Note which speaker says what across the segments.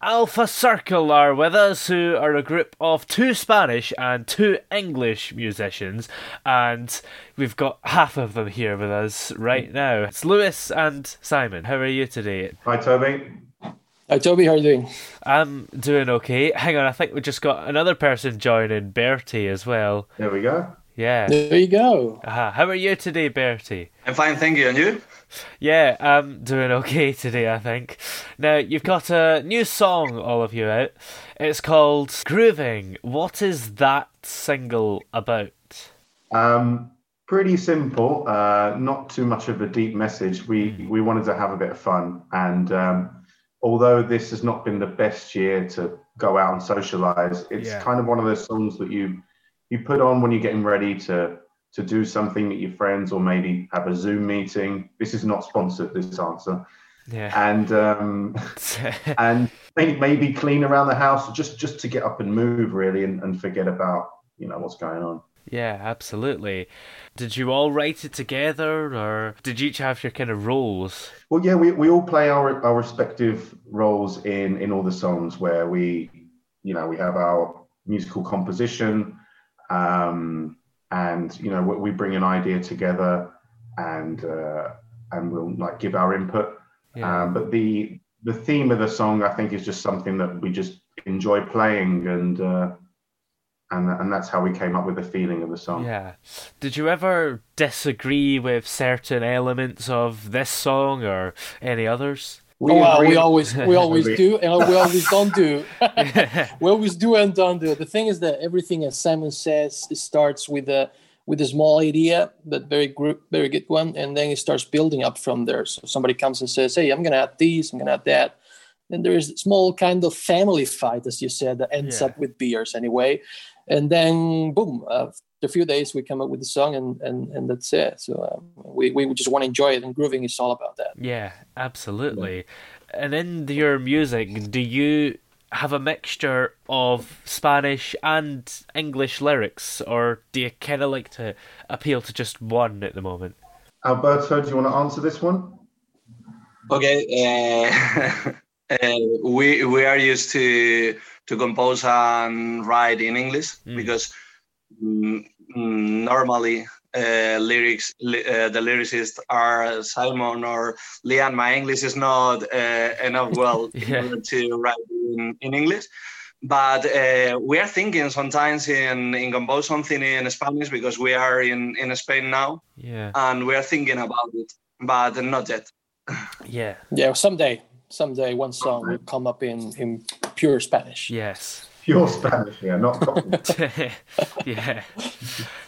Speaker 1: Alpha Circle are with us, who are a group of two Spanish and two English musicians, and we've got half of them here with us right now. It's Lewis and Simon. How are you today?
Speaker 2: Hi, Toby.
Speaker 3: Hi, Toby. How are you doing?
Speaker 1: I'm doing okay. Hang on, I think we just got another person joining, Bertie, as well.
Speaker 2: There we go.
Speaker 1: Yeah.
Speaker 3: There you go.
Speaker 1: Aha. How are you today, Bertie?
Speaker 4: I'm fine, thank you. And you?
Speaker 1: Yeah, I'm doing okay today, I think. Now, you've got a new song, all of you out. It's called Grooving. What is that single about?
Speaker 2: Um, pretty simple. Uh, not too much of a deep message. We we wanted to have a bit of fun, and um, although this has not been the best year to go out and socialize, it's
Speaker 1: Yeah.
Speaker 2: kind of one of those songs that you you put on when you're getting ready to to do something with your friends or maybe have a Zoom meeting. This is not sponsored. This answer.
Speaker 1: Yeah.
Speaker 2: and um, and may- maybe clean around the house just just to get up and move really and, and forget about you know what's going on
Speaker 1: yeah, absolutely. Did you all write it together, or did you each have your kind of roles?
Speaker 2: well yeah we, we all play our our respective roles in in all the songs where we you know we have our musical composition um and you know we, we bring an idea together and uh and we'll like give our input
Speaker 1: Yeah.
Speaker 2: Um, but the the theme of the song, I think, is just something that we just enjoy playing, and uh, and and that's how we came up with the feeling of the song.
Speaker 1: Yeah. Did you ever disagree with certain elements of this song or any others?
Speaker 2: We
Speaker 3: oh, well, we always we always do, and we always don't do. we always do and don't do. The thing is that everything, as Simon says, it starts with a with a small idea, but very group, very good one, and then it starts building up from there. So somebody comes and says, "Hey, I'm gonna add this, I'm gonna add that." Then there is a small kind of family fight, as you said, that ends
Speaker 1: Yeah.
Speaker 3: up with beers anyway, and then boom. Uh, a few days, we come up with the song, and and, and that's it. So um, we we just want to enjoy it, and grooving is all about that.
Speaker 1: Yeah, absolutely. And in your music, do you have a mixture of Spanish and English lyrics, or do you kind of like to appeal to just one at the moment?
Speaker 2: Alberto, do you want to answer this one?
Speaker 4: Okay. Uh, uh, we we are used to to compose and write in English
Speaker 1: Mm.
Speaker 4: because normally uh, lyrics li- uh, the lyricists are Simon or Leanne. My English is not uh, enough well
Speaker 1: Yeah.
Speaker 4: to write in, in English. But uh, we are thinking sometimes in, in compose something in Spanish because we are in, in Spain now
Speaker 1: Yeah,
Speaker 4: and we are thinking about it, but not yet.
Speaker 1: yeah,
Speaker 3: Yeah, someday, someday, one song will come up in in pure Spanish.
Speaker 1: yes.
Speaker 2: Pure Spanish, yeah, not copy.
Speaker 1: yeah.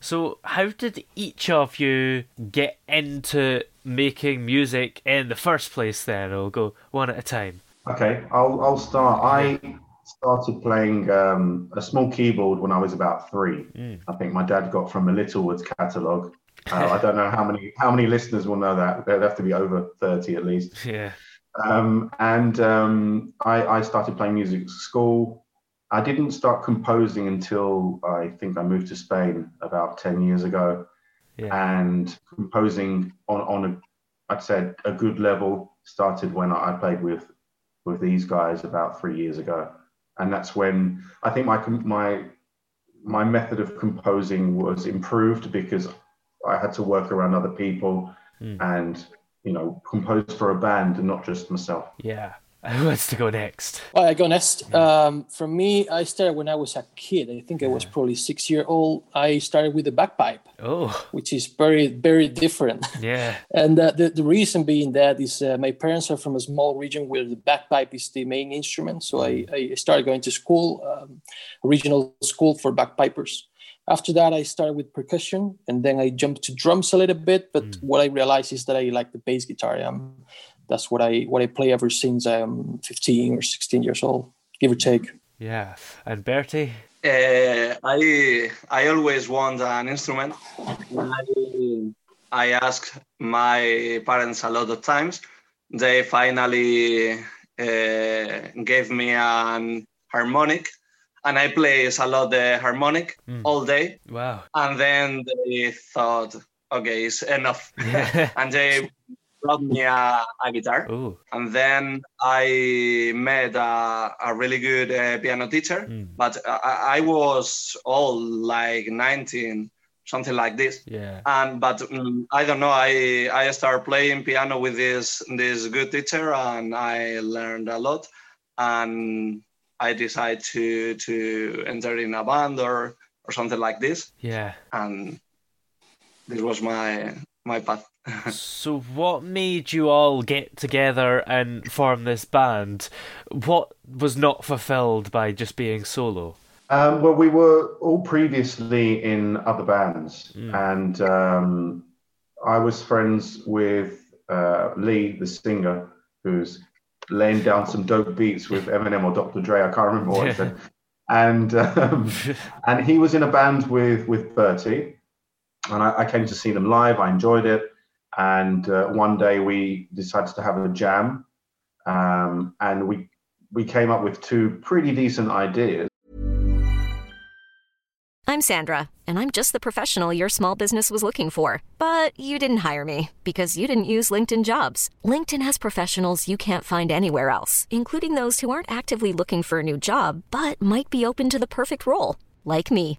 Speaker 1: So, how did each of you get into making music in the first place? Then I'll go one at a time.
Speaker 2: Okay, I'll I'll start. I started playing um, a small keyboard when I was about three.
Speaker 1: Mm.
Speaker 2: I think my dad got from a Littlewoods catalogue. Uh, I don't know how many how many listeners will know that. They'd have to be over thirty at least.
Speaker 1: Yeah,
Speaker 2: Um, and um, I, I started playing music at school. I didn't start composing until I think I moved to Spain about 10 years ago.
Speaker 1: yeah,
Speaker 2: And composing on, on a, I'd say a good level started when I played with, with these guys about three years ago. and that's when I think my my my method of composing was improved because I had to work around other people
Speaker 1: Mm.
Speaker 2: and you know compose for a band and not just myself.
Speaker 1: Yeah. Who wants to go next?
Speaker 3: Well, I go next. Um, for me, I started when I was a kid. I think I was probably six year old. I started with the bagpipe,
Speaker 1: Oh,
Speaker 3: which is very, very different.
Speaker 1: yeah.
Speaker 3: And uh, the, the reason being that is uh, my parents are from a small region where the bagpipe is the main instrument. So I, I started going to school, um, regional school for bagpipers. After that, I started with percussion and then I jumped to drums a little bit. But what I realized is that I like the bass guitar. Um, that's what I what I play ever since I'm 15 or 16 years old, give or take.
Speaker 1: Yeah. And Bertie?
Speaker 4: Uh, I I always want an instrument. I, I asked my parents a lot of times. They finally uh, gave me an harmonic, and I play a lot the harmonic all day.
Speaker 1: Wow.
Speaker 4: And then they thought, okay, it's enough,
Speaker 1: Yeah.
Speaker 4: and they brought me a, a guitar.
Speaker 1: oh.
Speaker 4: And then I met a, a really good uh, piano teacher,
Speaker 1: Mm.
Speaker 4: but I, I was all like 19, something like this.
Speaker 1: Yeah.
Speaker 4: And but mm, I don't know. I I started playing piano with this this good teacher, and I learned a lot. And I decided to to enter in a band or or something like this.
Speaker 1: Yeah.
Speaker 4: And this was my my path.
Speaker 1: So, what made you all get together and form this band? What was not fulfilled by just being solo?
Speaker 2: Um, well, we were all previously in other bands, and um, I was friends with uh, Lee, the singer, who's laying down some dope beats with Eminem or Dr. Dre. I can't remember what said. And um, and he was in a band with with Bertie, and I, I came to see them live. I enjoyed it, and uh, one day we decided to have a jam, um, and we we came up with two pretty decent ideas.
Speaker 5: I'm Sandra, and I'm just the professional your small business was looking for. But you didn't hire me because you didn't use LinkedIn jobs. LinkedIn has professionals you can't find anywhere else, including those who aren't actively looking for a new job but might be open to the perfect role, like me.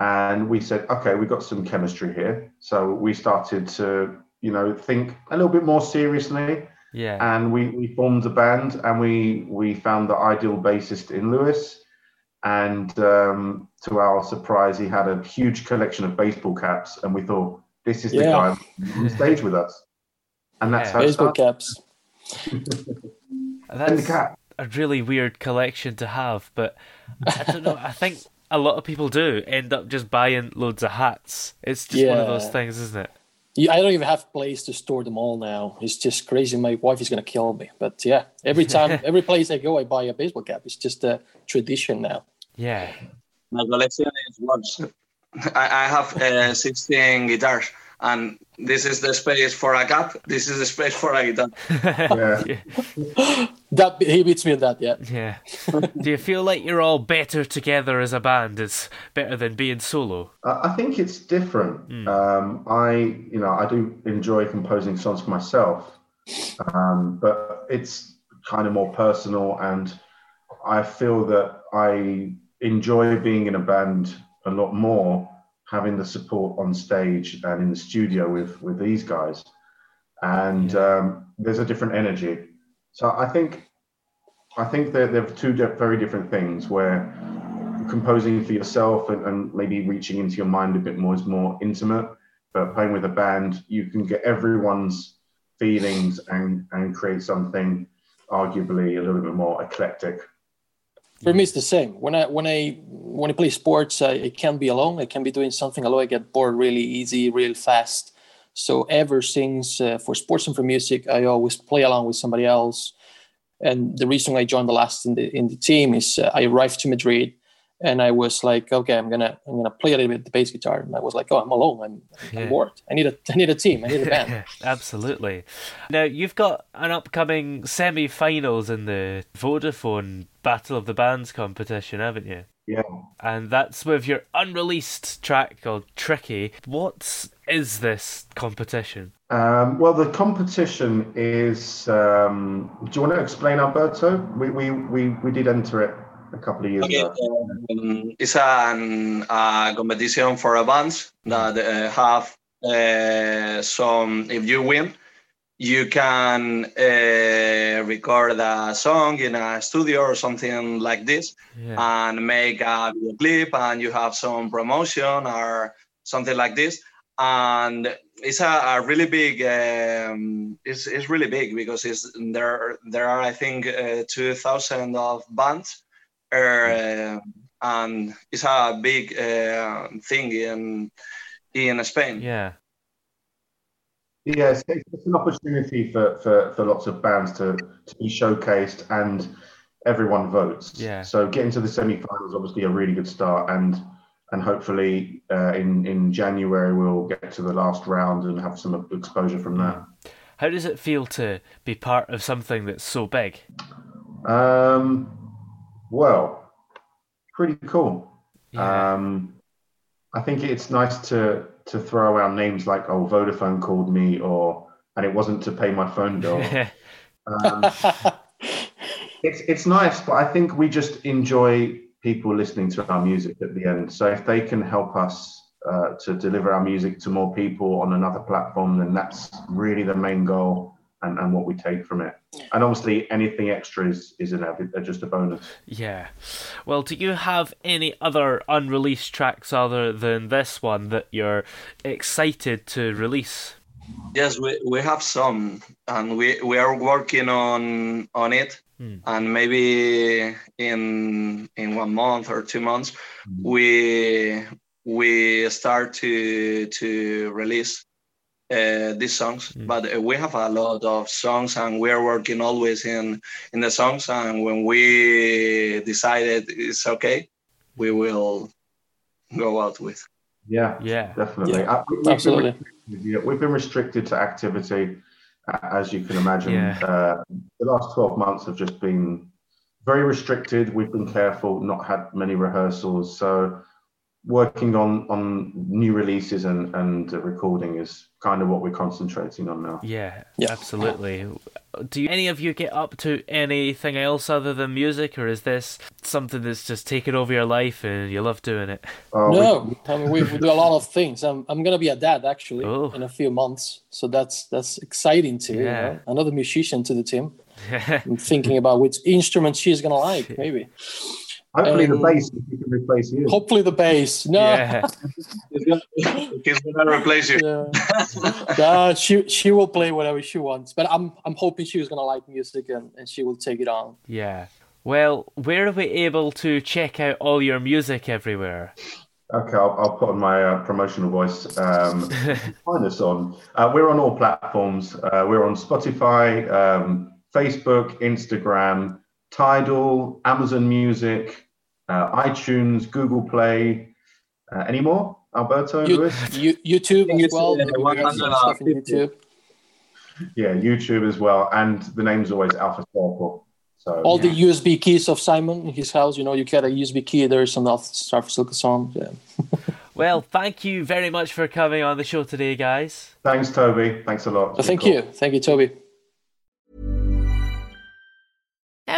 Speaker 2: And we said okay we've got some chemistry here so we started to you know think a little bit more seriously
Speaker 1: Yeah.
Speaker 2: and we, we formed a band and we we found the ideal bassist in lewis and um, to our surprise he had a huge collection of baseball caps and we thought this is the
Speaker 3: Yeah.
Speaker 2: guy on stage with us and that's
Speaker 1: Yeah.
Speaker 2: how it
Speaker 3: Baseball
Speaker 2: started.
Speaker 3: caps.
Speaker 2: And the
Speaker 1: That's a really weird collection to have, but I don't know. I think a lot of people do end up just buying loads of hats. It's just one of those things, isn't it?
Speaker 3: Yeah, I don't even have place to store them all now. It's just crazy. My wife is gonna kill me. But yeah, every time, every place I go, I buy a baseball cap. It's just a tradition now.
Speaker 1: Yeah.
Speaker 4: My collection is worse. I, I have uh, 16 guitars, and this is the space for a cap. This is the space for a guitar.
Speaker 2: Yeah.
Speaker 3: That he beats me at that. Yeah.
Speaker 1: Yeah. Do you feel like you're all better together as a band? It's better than being solo.
Speaker 2: I I think it's different. Um, I, you know, I do enjoy composing songs for myself, um, but it's kind of more personal, and I feel that I enjoy being in a band a lot more, having the support on stage and in the studio with with these guys, and um, there's a different energy. So I think, I think that they're two very different things where composing for yourself and, and maybe reaching into your mind a bit more is more intimate. But playing with a band you can get everyone's feelings and and create something arguably a little bit more eclectic
Speaker 3: For me, it's the same. When I when I when I play sports, I, I can't be alone. I can be doing something alone. I get bored really easy, real fast. So ever since uh, for sports and for music, I always play along with somebody else. And the reason I joined the last in the in the team is uh, I arrived to Madrid, and I was like, okay, I'm gonna I'm gonna play a little bit the bass guitar. And I was like, oh, I'm alone. I'm,
Speaker 1: Yeah.
Speaker 3: I'm bored. I need a I need a team. I need a band.
Speaker 1: Absolutely. Now you've got an upcoming semi-finals in the Vodafone Battle of the Bands competition, haven't you?
Speaker 2: yeah
Speaker 1: And that's with your unreleased track called Tricky. What is this competition?
Speaker 2: um, well the competition is um, do you want to explain alberto we we we, we did enter it a couple of years
Speaker 4: Okay,
Speaker 2: ago
Speaker 4: um, it's an a competition for a bands that uh, have uh, some. If you win, you can uh, record a song in a studio or something like this,
Speaker 1: Yeah.
Speaker 4: and make a video clip, and you have some promotion or something like this. And it's a, a really big. Um, it's, it's really big because it's there. There are I think uh, two thousand of bands uh, and it's a big uh, thing in in Spain.
Speaker 1: Yeah.
Speaker 2: Yes, it's it's an opportunity for, for, for lots of bands to, to be showcased and everyone votes.
Speaker 1: Yeah.
Speaker 2: So getting to the semi-finals is obviously a really good start and and hopefully uh, in in January we'll get to the last round and have some exposure from that.
Speaker 1: How does it feel to be part of something that's so big?
Speaker 2: Um, well, pretty cool.
Speaker 1: Yeah.
Speaker 2: Um, I think it's nice to to throw around names like "Oh, Vodafone called me," or "and it wasn't to pay my phone bill." Um, it's it's nice, but I think we just enjoy people listening to our music at the end. So if they can help us uh, to deliver our music to more people on another platform, then that's really the main goal and, and what we take from it. And obviously, anything extra is is an, added- uh, just a bonus.
Speaker 1: Yeah. Well, do you have any other unreleased tracks other than this one that you're excited to release?
Speaker 4: Yes, we, we have some, and we, we are working on on it.
Speaker 1: Hmm.
Speaker 4: And maybe in in one month or two months, we we start to to release uh, these songs. But uh, we have a lot of songs, and we are working always in in the songs. And when we decided it's okay, we will go out with.
Speaker 2: Yeah,
Speaker 1: Yeah.
Speaker 2: definitely.
Speaker 3: Yeah,
Speaker 2: Uh, we- we've been
Speaker 3: absolutely.
Speaker 2: restricted- yeah, we've been restricted to activity, as you can imagine.
Speaker 1: Yeah.
Speaker 2: Uh, the last 12 months have just been very restricted. We've been careful, not had many rehearsals. So, working on, on new releases and, and uh, recording is kind of what we're concentrating on now.
Speaker 1: Yeah,
Speaker 3: Yeah.
Speaker 1: absolutely. Do you, any of you get up to anything else other than music, or is this something that's just taken over your life and you love doing it?
Speaker 2: Uh, we-
Speaker 3: No, I mean we, we do a lot of things. I'm I'm gonna be a dad actually
Speaker 1: Oh.
Speaker 3: in a few months, so that's that's exciting too. You
Speaker 1: Yeah.
Speaker 3: know? Another musician to the team. I'm thinking about which instrument she's gonna like. Maybe,
Speaker 2: hopefully, the
Speaker 3: um,
Speaker 2: bass if we can replace you.
Speaker 3: hopefully the bass. No,
Speaker 1: yeah.
Speaker 4: He's gonna, replace you.
Speaker 3: yeah. Nah, she she will play whatever she wants, but I'm I'm hoping she's gonna like music and, and she will take it on.
Speaker 1: Yeah. Well, where are we able to check out all your music everywhere?
Speaker 2: Okay, I'll, I'll put on my uh, promotional voice. Um, find us on. Uh, we're on all platforms. Uh, we're on Spotify, um, Facebook, Instagram, Tidal, Amazon Music, iTunes, Google Play. Uh, any more, Alberto?
Speaker 3: You,
Speaker 2: Lewis?
Speaker 3: you, YouTube as well.
Speaker 4: uh,
Speaker 3: We have some stuff in
Speaker 4: 150.
Speaker 3: YouTube.
Speaker 2: Yeah, YouTube as well. And the name's always Alpha Circle. So
Speaker 3: All the USB keys of Simon in his house, you know, you get a USB key, there is some Alpha Star Silicon song. Yeah.
Speaker 1: Well, thank you very much for coming on the show today, guys.
Speaker 2: thanks, Toby. Thanks a lot.
Speaker 3: So thank you. Thank you, Toby.